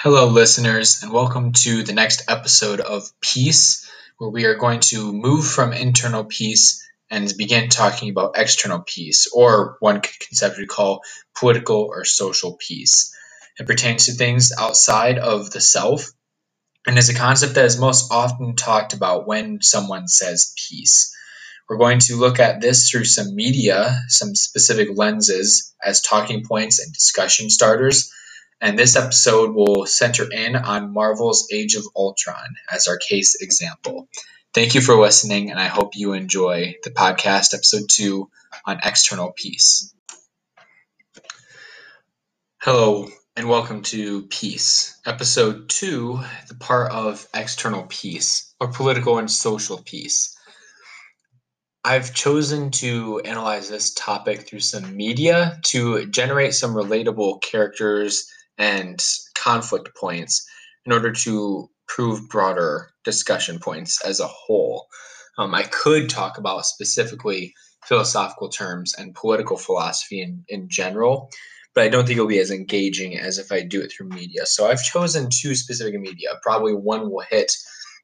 Hello, listeners, and welcome to the next episode of Peace, where we are going to move from internal peace and begin talking about external peace, or one could conceptually call political or social peace. It pertains to things outside of the self and is a concept that is most often talked about when someone says peace. We're going to look at this through some media, some specific lenses as talking points and discussion starters. And this episode will center in on Marvel's Age of Ultron as our case example. Thank you for listening, and I hope you enjoy the podcast, episode two on external peace. Hello, and welcome to Peace, episode two, the part of external peace, or political and social peace. I've chosen to analyze this topic through some media to generate some relatable characters and conflict points in order to prove broader discussion points as a whole. Um, I could talk about specifically philosophical terms and political philosophy in, in general, but I don't think it'll be as engaging as if I do it through media. So I've chosen two specific media. Probably one will hit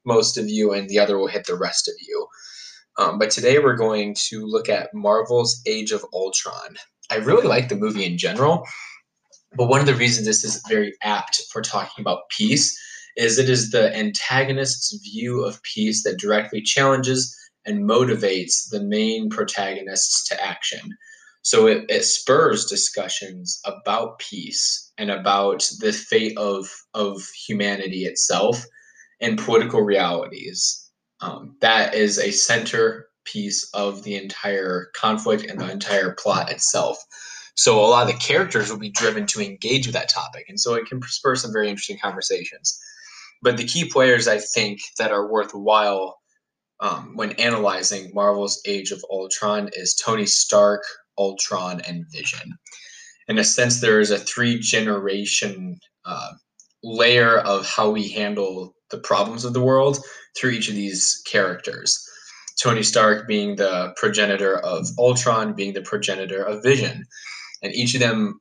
most of you, and the other will hit the rest of you. Um, but today we're going to look at Marvel's Age of Ultron. I really like the movie in general, but one of the reasons this is very apt for talking about peace is it is the antagonist's view of peace that directly challenges and motivates the main protagonists to action. So it, it spurs discussions about peace and about the fate of, of humanity itself and political realities um, that is a center piece of the entire conflict and the entire plot itself. So a lot of the characters will be driven to engage with that topic, and so it can spur some very interesting conversations. But the key players I think that are worthwhile um, when analyzing Marvel's Age of Ultron is Tony Stark, Ultron, and Vision. In a sense, there is a three generation uh, layer of how we handle the problems of the world through each of these characters. Tony Stark being the progenitor of Ultron, being the progenitor of Vision, and each of them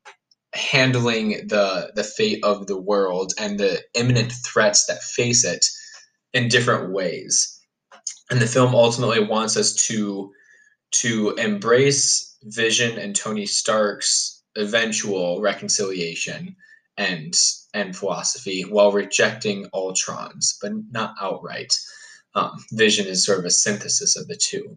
handling the the fate of the world and the imminent threats that face it in different ways. And the film ultimately wants us to to embrace Vision and Tony Stark's eventual reconciliation and and philosophy while rejecting Ultron's, but not outright. Um, Vision is sort of a synthesis of the two.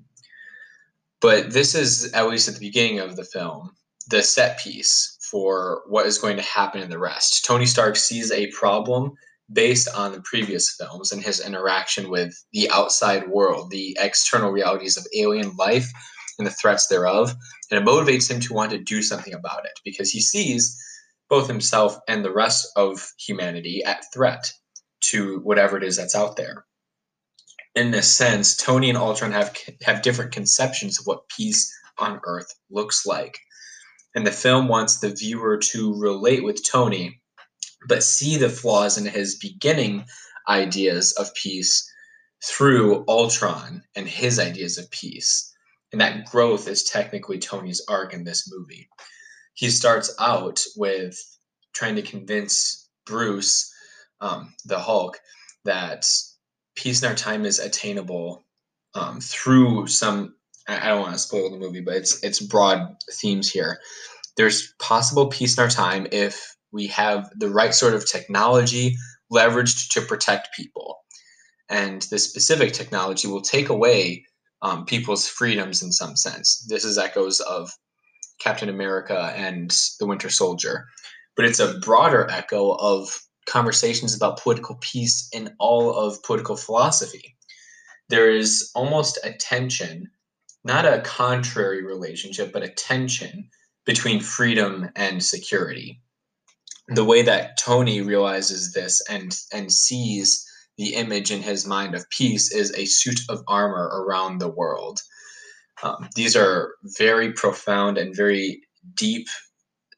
But this is, at least at the beginning of the film, the set piece for what is going to happen in the rest. Tony Stark sees a problem based on the previous films and his interaction with the outside world, the external realities of alien life and the threats thereof. And it motivates him to want to do something about it because he sees both himself and the rest of humanity at threat to whatever it is that's out there. In this sense, Tony and Ultron have have different conceptions of what peace on Earth looks like. And the film wants the viewer to relate with Tony, but see the flaws in his beginning ideas of peace through Ultron and his ideas of peace. And that growth is technically Tony's arc in this movie he starts out with trying to convince Bruce, um, the Hulk, that peace in our time is attainable um, through some. I don't want to spoil the movie, but it's it's broad themes here. There's possible peace in our time if we have the right sort of technology leveraged to protect people, and the specific technology will take away um, people's freedoms in some sense. This is echoes of Captain America and the Winter Soldier, but it's a broader echo of conversations about political peace in all of political philosophy. There is almost a tension, not a contrary relationship, but a tension between freedom and security. The way that Tony realizes this and and sees the image in his mind of peace is a suit of armor around the world um, these are very profound and very deep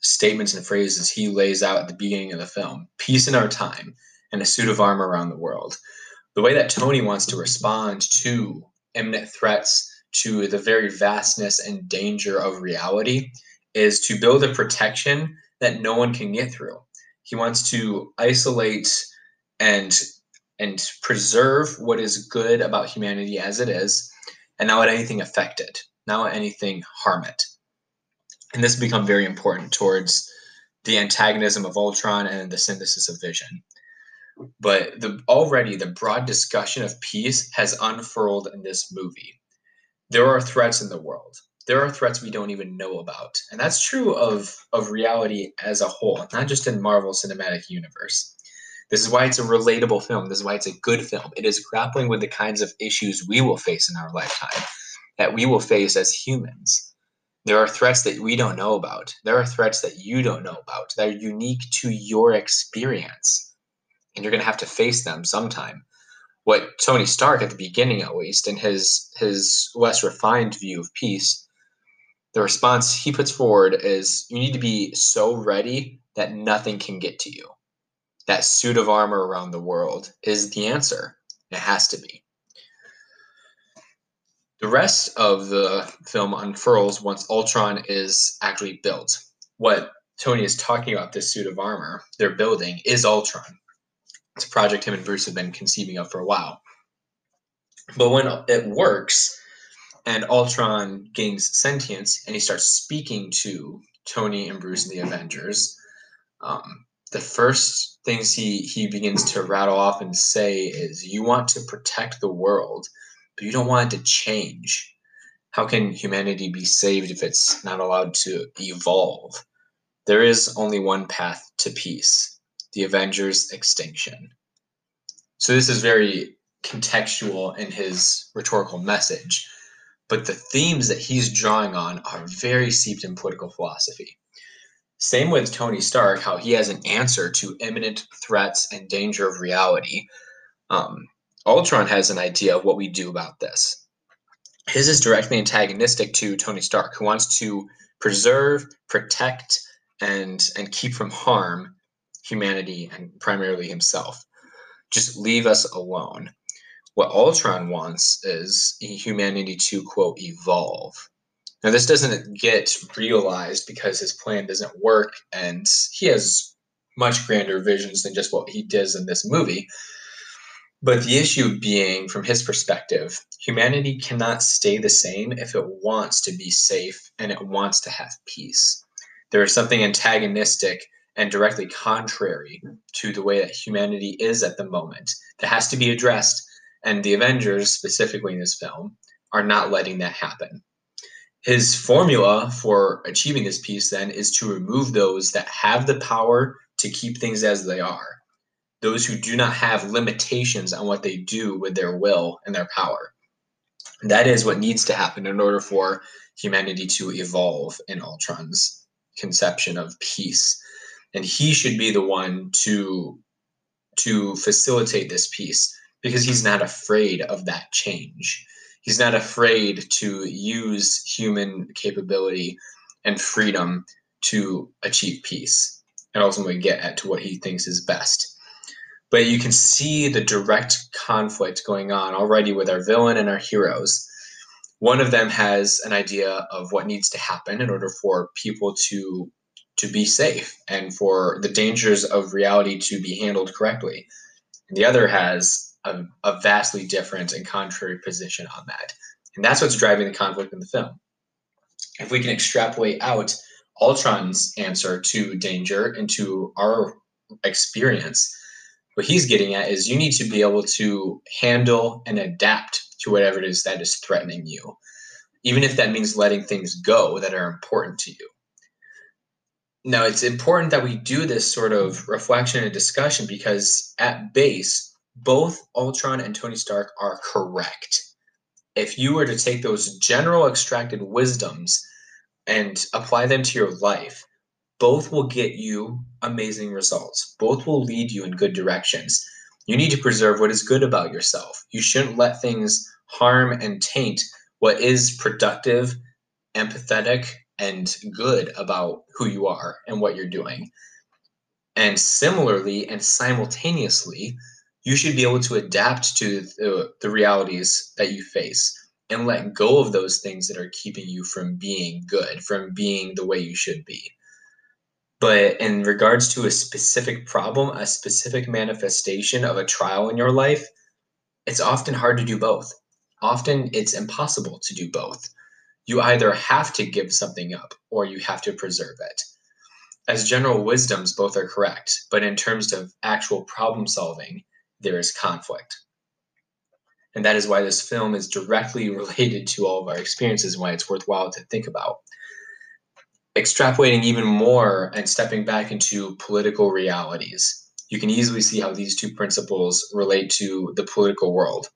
statements and phrases he lays out at the beginning of the film peace in our time and a suit of armor around the world. The way that Tony wants to respond to imminent threats, to the very vastness and danger of reality, is to build a protection that no one can get through. He wants to isolate and and preserve what is good about humanity as it is, and not let anything affect it, not let anything harm it. And this become very important towards the antagonism of Ultron and the synthesis of Vision. But the already the broad discussion of peace has unfurled in this movie. There are threats in the world. There are threats we don't even know about. And that's true of, of reality as a whole, not just in Marvel Cinematic Universe. This is why it's a relatable film. This is why it's a good film. It is grappling with the kinds of issues we will face in our lifetime, that we will face as humans. There are threats that we don't know about. There are threats that you don't know about that are unique to your experience. And you're going to have to face them sometime. What Tony Stark, at the beginning at least, in his, his less refined view of peace, the response he puts forward is you need to be so ready that nothing can get to you that suit of armor around the world is the answer. It has to be. The rest of the film unfurls once Ultron is actually built. What Tony is talking about, this suit of armor they're building, is Ultron. It's a project him and Bruce have been conceiving of for a while. But when it works and Ultron gains sentience and he starts speaking to Tony and Bruce and the Avengers, um, the first things he he begins to rattle off and say is you want to protect the world but you don't want it to change. How can humanity be saved if it's not allowed to evolve? There is only one path to peace the avengers extinction so this is very contextual in his rhetorical message but the themes that he's drawing on are very steeped in political philosophy same with Tony Stark, how he has an answer to imminent threats and danger of reality. Um, Ultron has an idea of what we do about this. His is directly antagonistic to Tony Stark, who wants to preserve, protect, and and keep from harm humanity and primarily himself. Just leave us alone. What Ultron wants is humanity to quote evolve. Now, this doesn't get realized because his plan doesn't work, and he has much grander visions than just what he does in this movie. But the issue being, from his perspective, humanity cannot stay the same if it wants to be safe and it wants to have peace. There is something antagonistic and directly contrary to the way that humanity is at the moment that has to be addressed. And the Avengers, specifically in this film, are not letting that happen. His formula for achieving this peace then is to remove those that have the power to keep things as they are, those who do not have limitations on what they do with their will and their power. That is what needs to happen in order for humanity to evolve in Ultron's conception of peace. And he should be the one to to facilitate this peace because he's not afraid of that change he's not afraid to use human capability and freedom to achieve peace and ultimately get at to what he thinks is best. But you can see the direct conflict going on already with our villain and our heroes. One of them has an idea of what needs to happen in order for people to to be safe and for the dangers of reality to be handled correctly. And the other has a, a vastly different and contrary position on that. And that's what's driving the conflict in the film. If we can extrapolate out Ultron's answer to danger into our experience, what he's getting at is you need to be able to handle and adapt to whatever it is that is threatening you, even if that means letting things go that are important to you. Now, it's important that we do this sort of reflection and discussion because at base, both Ultron and Tony Stark are correct. If you were to take those general extracted wisdoms and apply them to your life, both will get you amazing results. Both will lead you in good directions. You need to preserve what is good about yourself. You shouldn't let things harm and taint what is productive, empathetic, and good about who you are and what you're doing. And similarly and simultaneously, you should be able to adapt to the, the realities that you face and let go of those things that are keeping you from being good, from being the way you should be. But in regards to a specific problem, a specific manifestation of a trial in your life, it's often hard to do both. Often it's impossible to do both. You either have to give something up or you have to preserve it. As general wisdoms, both are correct, but in terms of actual problem solving, there is conflict. And that is why this film is directly related to all of our experiences and why it's worthwhile to think about. Extrapolating even more and stepping back into political realities, you can easily see how these two principles relate to the political world.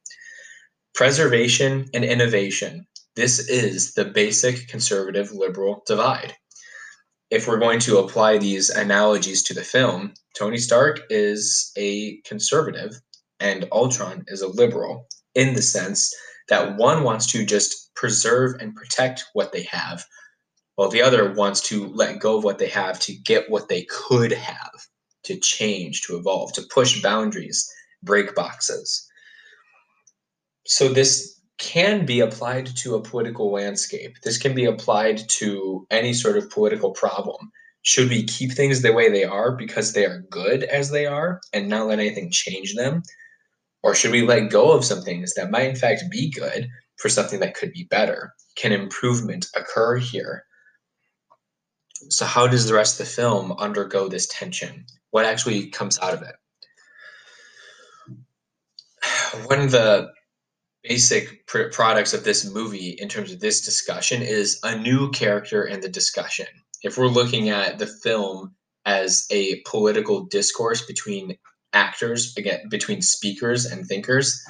Preservation and innovation. This is the basic conservative liberal divide. If we're going to apply these analogies to the film, Tony Stark is a conservative and Ultron is a liberal in the sense that one wants to just preserve and protect what they have, while the other wants to let go of what they have to get what they could have, to change, to evolve, to push boundaries, break boxes. So, this can be applied to a political landscape. This can be applied to any sort of political problem. Should we keep things the way they are because they are good as they are and not let anything change them? Or should we let go of some things that might in fact be good for something that could be better? Can improvement occur here? So, how does the rest of the film undergo this tension? What actually comes out of it? When the basic pr- products of this movie, in terms of this discussion, is a new character in the discussion. If we're looking at the film as a political discourse between actors again between speakers and thinkers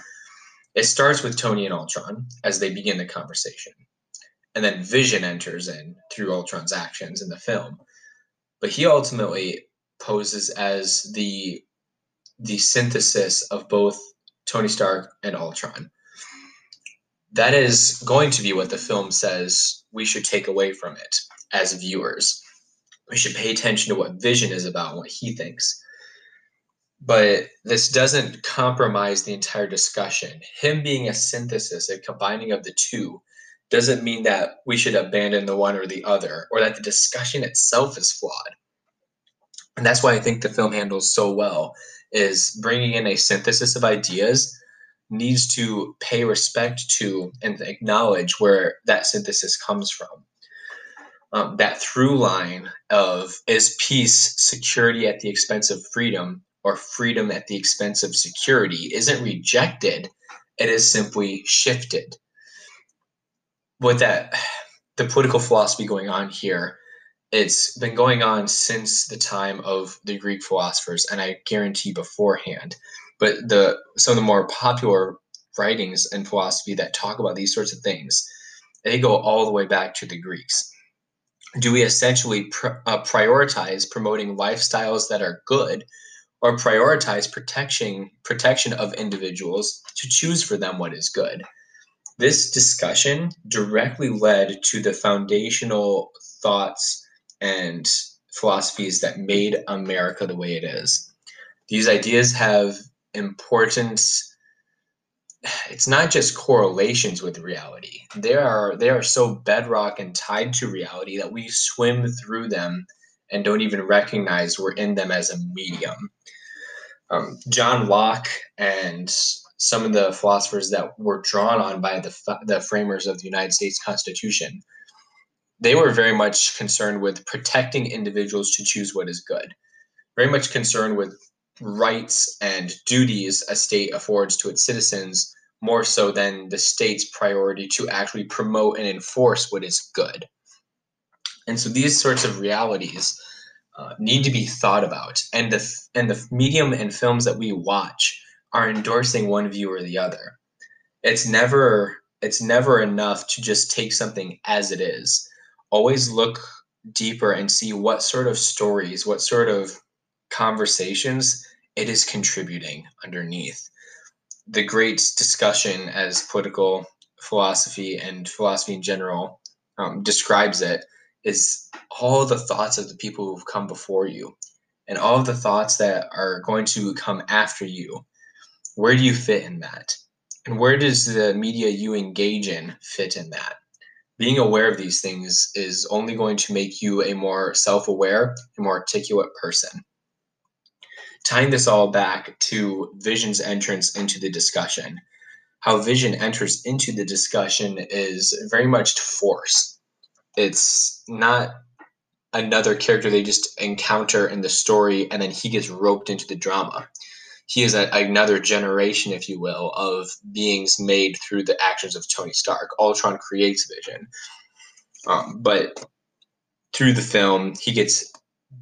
it starts with tony and ultron as they begin the conversation. And then vision enters in through ultron's actions in the film. But he ultimately poses as the the synthesis of both tony stark and ultron that is going to be what the film says we should take away from it as viewers we should pay attention to what vision is about what he thinks but this doesn't compromise the entire discussion. Him being a synthesis, a combining of the two, doesn't mean that we should abandon the one or the other, or that the discussion itself is flawed. And that's why I think the film handles so well is bringing in a synthesis of ideas needs to pay respect to and acknowledge where that synthesis comes from. Um, that through line of is peace security at the expense of freedom or freedom at the expense of security isn't rejected, it is simply shifted. With that, the political philosophy going on here, it's been going on since the time of the Greek philosophers, and I guarantee beforehand. But the some of the more popular writings in philosophy that talk about these sorts of things, they go all the way back to the Greeks. Do we essentially pr- uh, prioritize promoting lifestyles that are good or prioritize protection protection of individuals to choose for them what is good. This discussion directly led to the foundational thoughts and philosophies that made America the way it is. These ideas have importance it's not just correlations with reality. They are they are so bedrock and tied to reality that we swim through them and don't even recognize we're in them as a medium. Um, John Locke and some of the philosophers that were drawn on by the, the framers of the United States Constitution, they were very much concerned with protecting individuals to choose what is good, very much concerned with rights and duties a state affords to its citizens more so than the state's priority to actually promote and enforce what is good. And so these sorts of realities uh, need to be thought about, and the and the medium and films that we watch are endorsing one view or the other. It's never it's never enough to just take something as it is. Always look deeper and see what sort of stories, what sort of conversations it is contributing underneath. The great discussion as political philosophy and philosophy in general um, describes it is all the thoughts of the people who've come before you and all of the thoughts that are going to come after you. Where do you fit in that? And where does the media you engage in fit in that? being aware of these things is only going to make you a more self aware and more articulate person. Tying this all back to Vision's entrance into the discussion, how Vision enters into the discussion is very much to force. It's not another character they just encounter in the story and then he gets roped into the drama. He is a, another generation, if you will, of beings made through the actions of Tony Stark. Ultron creates Vision. Um, but through the film, he gets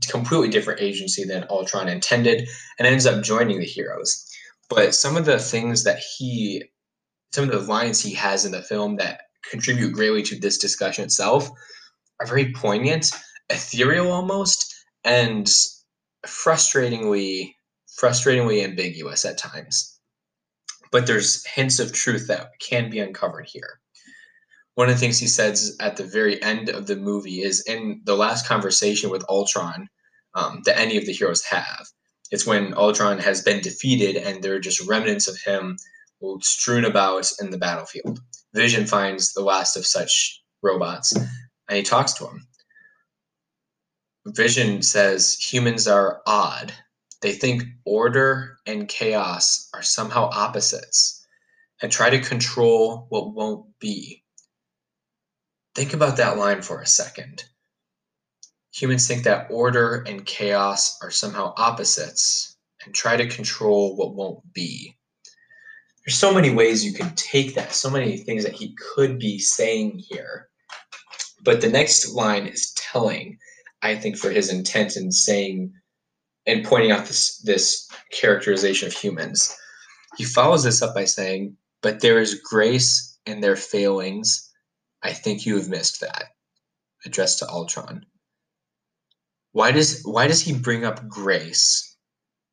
completely different agency than Ultron intended and ends up joining the heroes. But some of the things that he, some of the lines he has in the film that contribute greatly to this discussion itself are very poignant ethereal almost and frustratingly frustratingly ambiguous at times. But there's hints of truth that can be uncovered here. One of the things he says at the very end of the movie is in the last conversation with Ultron um, that any of the heroes have. It's when Ultron has been defeated and there are just remnants of him strewn about in the battlefield. Vision finds the last of such robots and he talks to him. Vision says humans are odd. They think order and chaos are somehow opposites and try to control what won't be. Think about that line for a second. Humans think that order and chaos are somehow opposites and try to control what won't be. There's so many ways you can take that, so many things that he could be saying here. But the next line is telling I think, for his intent in saying and pointing out this this characterization of humans. He follows this up by saying, "But there is grace in their failings. I think you have missed that." Addressed to Ultron. Why does why does he bring up grace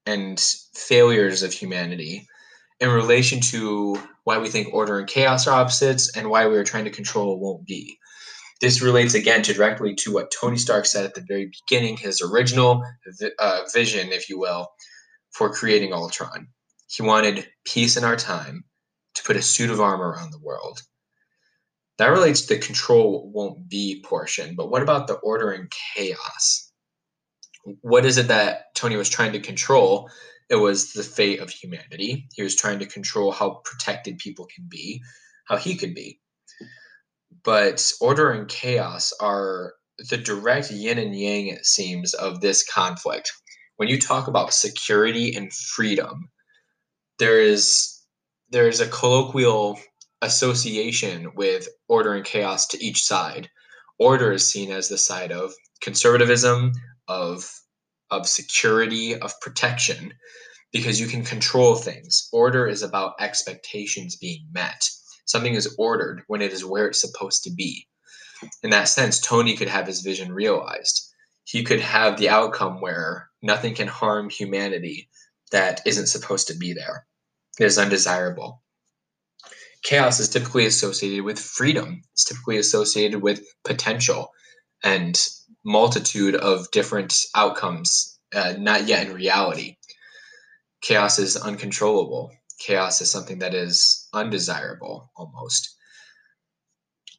and failures of humanity in relation to why we think order and chaos are opposites and why we are trying to control won't be? This relates again to directly to what Tony Stark said at the very beginning, his original uh, vision, if you will, for creating Ultron. He wanted peace in our time to put a suit of armor on the world. That relates to the control won't be portion, but what about the order and chaos? What is it that Tony was trying to control? It was the fate of humanity. He was trying to control how protected people can be, how he could be but order and chaos are the direct yin and yang, it seems, of this conflict. When you talk about security and freedom, there is there is a colloquial association with order and chaos to each side. Order is seen as the side of conservatism, of of security, of protection, because you can control things. Order is about expectations being met something is ordered when it is where it's supposed to be. In that sense, Tony could have his vision realized. He could have the outcome where nothing can harm humanity that isn't supposed to be there. It is undesirable. Chaos is typically associated with freedom. It's typically associated with potential and multitude of different outcomes, uh, not yet in reality. Chaos is uncontrollable chaos is something that is undesirable almost.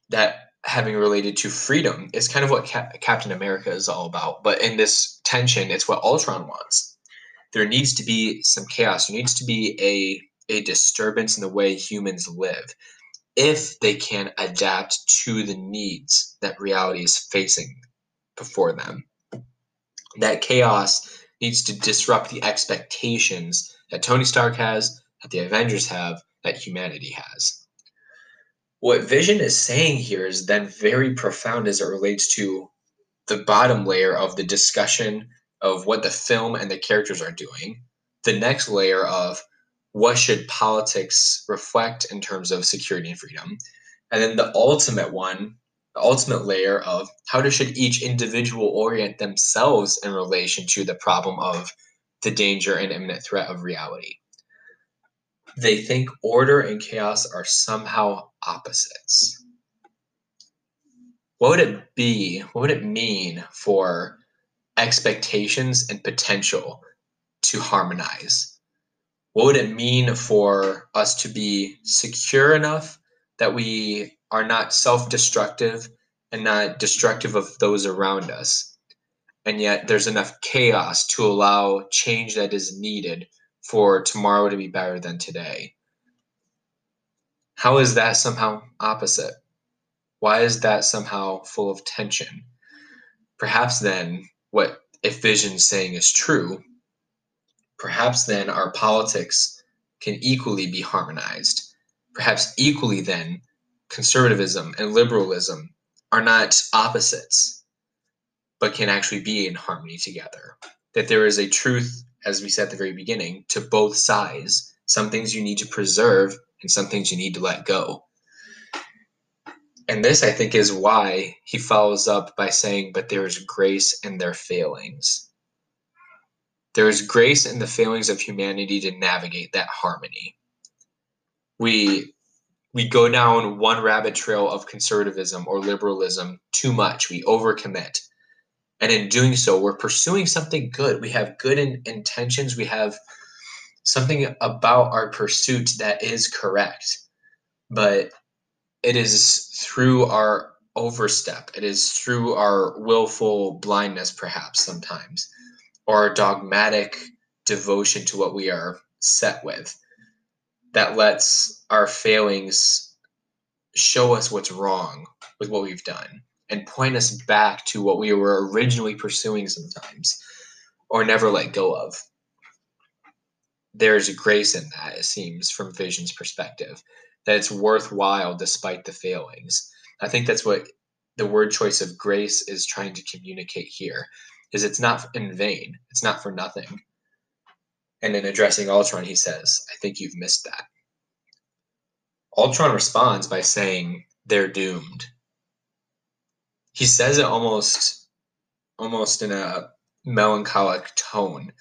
That having related to freedom is kind of what Cap- Captain America is all about. But in this tension, it's what Ultron wants. There needs to be some chaos. There needs to be a, a disturbance in the way humans live if they can adapt to the needs that reality is facing before them. That chaos needs to disrupt the expectations that Tony Stark has, that the Avengers have that humanity has. What Vision is saying here is then very profound as it relates to the bottom layer of the discussion of what the film and the characters are doing. The next layer of what should politics reflect in terms of security and freedom. And then the ultimate one, the ultimate layer of how should each individual orient themselves in relation to the problem of the danger and imminent threat of reality they think order and chaos are somehow opposites. What would it be? What would it mean for expectations and potential to harmonize? What would it mean for us to be secure enough that we are not self destructive and not destructive of those around us. And yet there's enough chaos to allow change that is needed for tomorrow to be better than today. How is that somehow opposite? Why is that somehow full of tension? Perhaps then, what if vision's saying is true, perhaps then our politics can equally be harmonized. Perhaps equally then, conservatism and liberalism are not opposites, but can actually be in harmony together. That there is a truth, as we said at the very beginning, to both sides. Some things you need to preserve, and some things you need to let go. And this, I think, is why he follows up by saying, But there is grace in their failings. There is grace in the failings of humanity to navigate that harmony. We we go down one rabbit trail of conservatism or liberalism too much. We overcommit. And in doing so, we're pursuing something good. We have good in, intentions. We have something about our pursuit that is correct. But it is through our overstep, it is through our willful blindness, perhaps sometimes, our dogmatic devotion to what we are set with that lets our failings show us what's wrong with what we've done and point us back to what we were originally pursuing sometimes or never let go of. There's grace in that, it seems, from Vision's perspective, that it's worthwhile despite the failings. I think that's what the word choice of grace is trying to communicate here is it's not in vain it's not for nothing and in addressing Ultron, he says, I think you've missed that. Ultron responds by saying, they're doomed. He says it almost almost in a melancholic tone.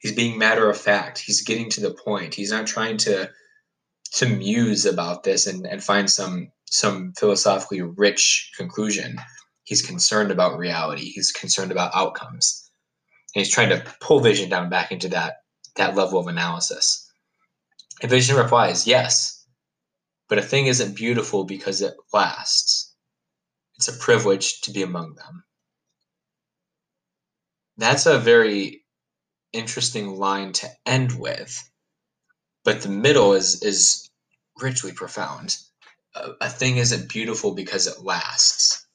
He's being matter of fact. He's getting to the point. He's not trying to to muse about this and, and find some some philosophically rich conclusion. He's concerned about reality. He's concerned about outcomes. And he's trying to pull vision down back into that that level of analysis? And Vision replies, yes, but a thing isn't beautiful because it lasts. It's a privilege to be among them. That's a very interesting line to end with, but the middle is is richly profound. A, a thing isn't beautiful because it lasts.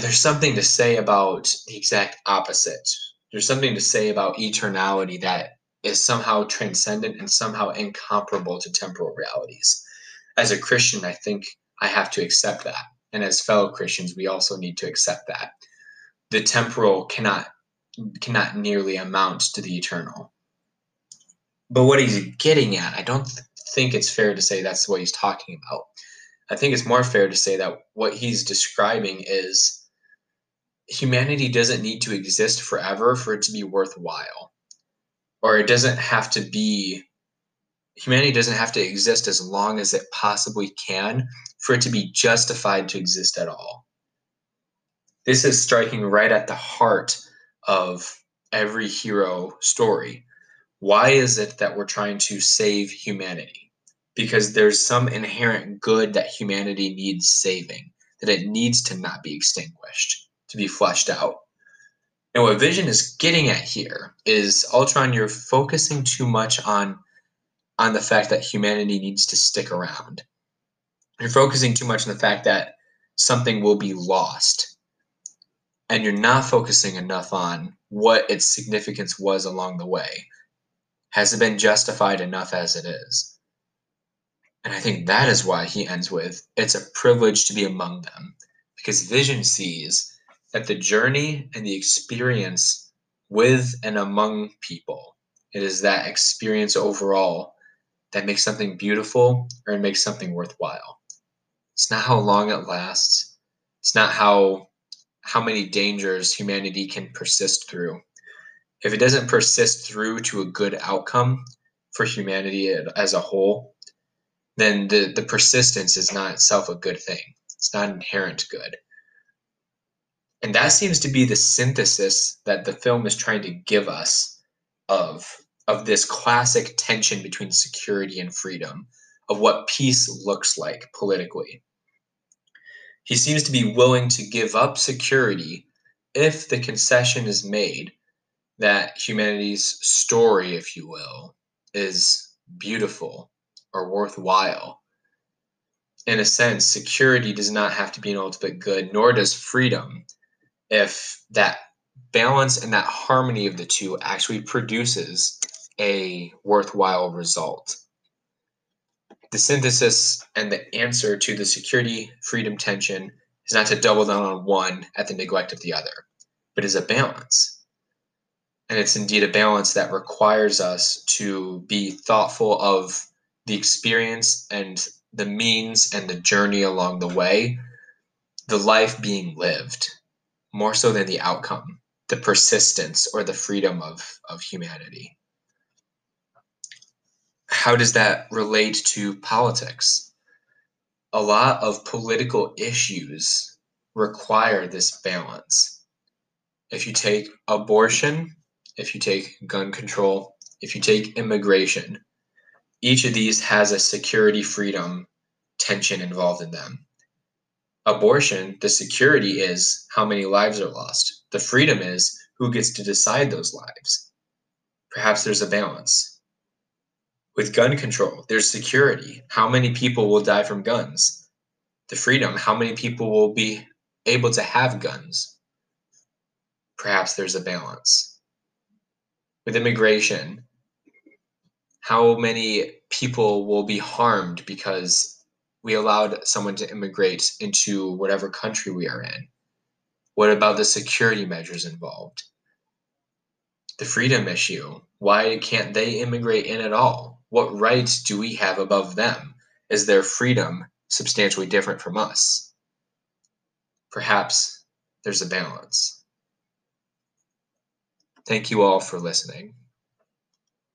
There's something to say about the exact opposite there's something to say about eternality that is somehow transcendent and somehow incomparable to temporal realities. As a Christian, I think I have to accept that. And as fellow Christians, we also need to accept that. The temporal cannot cannot nearly amount to the eternal. But what he's getting at, I don't th- think it's fair to say that's what he's talking about. I think it's more fair to say that what he's describing is humanity doesn't need to exist forever for it to be worthwhile. Or it doesn't have to be, humanity doesn't have to exist as long as it possibly can for it to be justified to exist at all. This is striking right at the heart of every hero story. Why is it that we're trying to save humanity? Because there's some inherent good that humanity needs saving, that it needs to not be extinguished to be fleshed out. And what Vision is getting at here is Ultron, you're focusing too much on on the fact that humanity needs to stick around. You're focusing too much on the fact that something will be lost. And you're not focusing enough on what its significance was along the way. Has it been justified enough as it is? And I think that is why he ends with it's a privilege to be among them. Because Vision sees that the journey and the experience with and among people, it is that experience overall that makes something beautiful or makes something worthwhile. It's not how long it lasts. It's not how how many dangers humanity can persist through. If it doesn't persist through to a good outcome for humanity as a whole, then the, the persistence is not itself a good thing. It's not inherent good. And that seems to be the synthesis that the film is trying to give us of of this classic tension between security and freedom, of what peace looks like politically. He seems to be willing to give up security if the concession is made that humanity's story, if you will, is beautiful or worthwhile. In a sense, security does not have to be an ultimate good, nor does freedom, if that balance and that harmony of the two actually produces a worthwhile result. The synthesis and the answer to the security freedom tension is not to double down on one at the neglect of the other, but is a balance. And it's indeed a balance that requires us to be thoughtful of the experience and the means and the journey along the way, the life being lived, more so than the outcome, the persistence or the freedom of, of humanity. How does that relate to politics? A lot of political issues require this balance. If you take abortion, if you take gun control, if you take immigration, each of these has a security freedom tension involved in them. Abortion, the security is how many lives are lost. The freedom is who gets to decide those lives. Perhaps there's a balance. With gun control, there's security. How many people will die from guns? The freedom, how many people will be able to have guns? Perhaps there's a balance with immigration, how many people will be harmed because we allowed someone to immigrate into whatever country we are in? What about the security measures involved? The freedom issue. Why can't they immigrate in at all? What rights do we have above them? Is their freedom substantially different from us? Perhaps there's a balance. Thank you all for listening.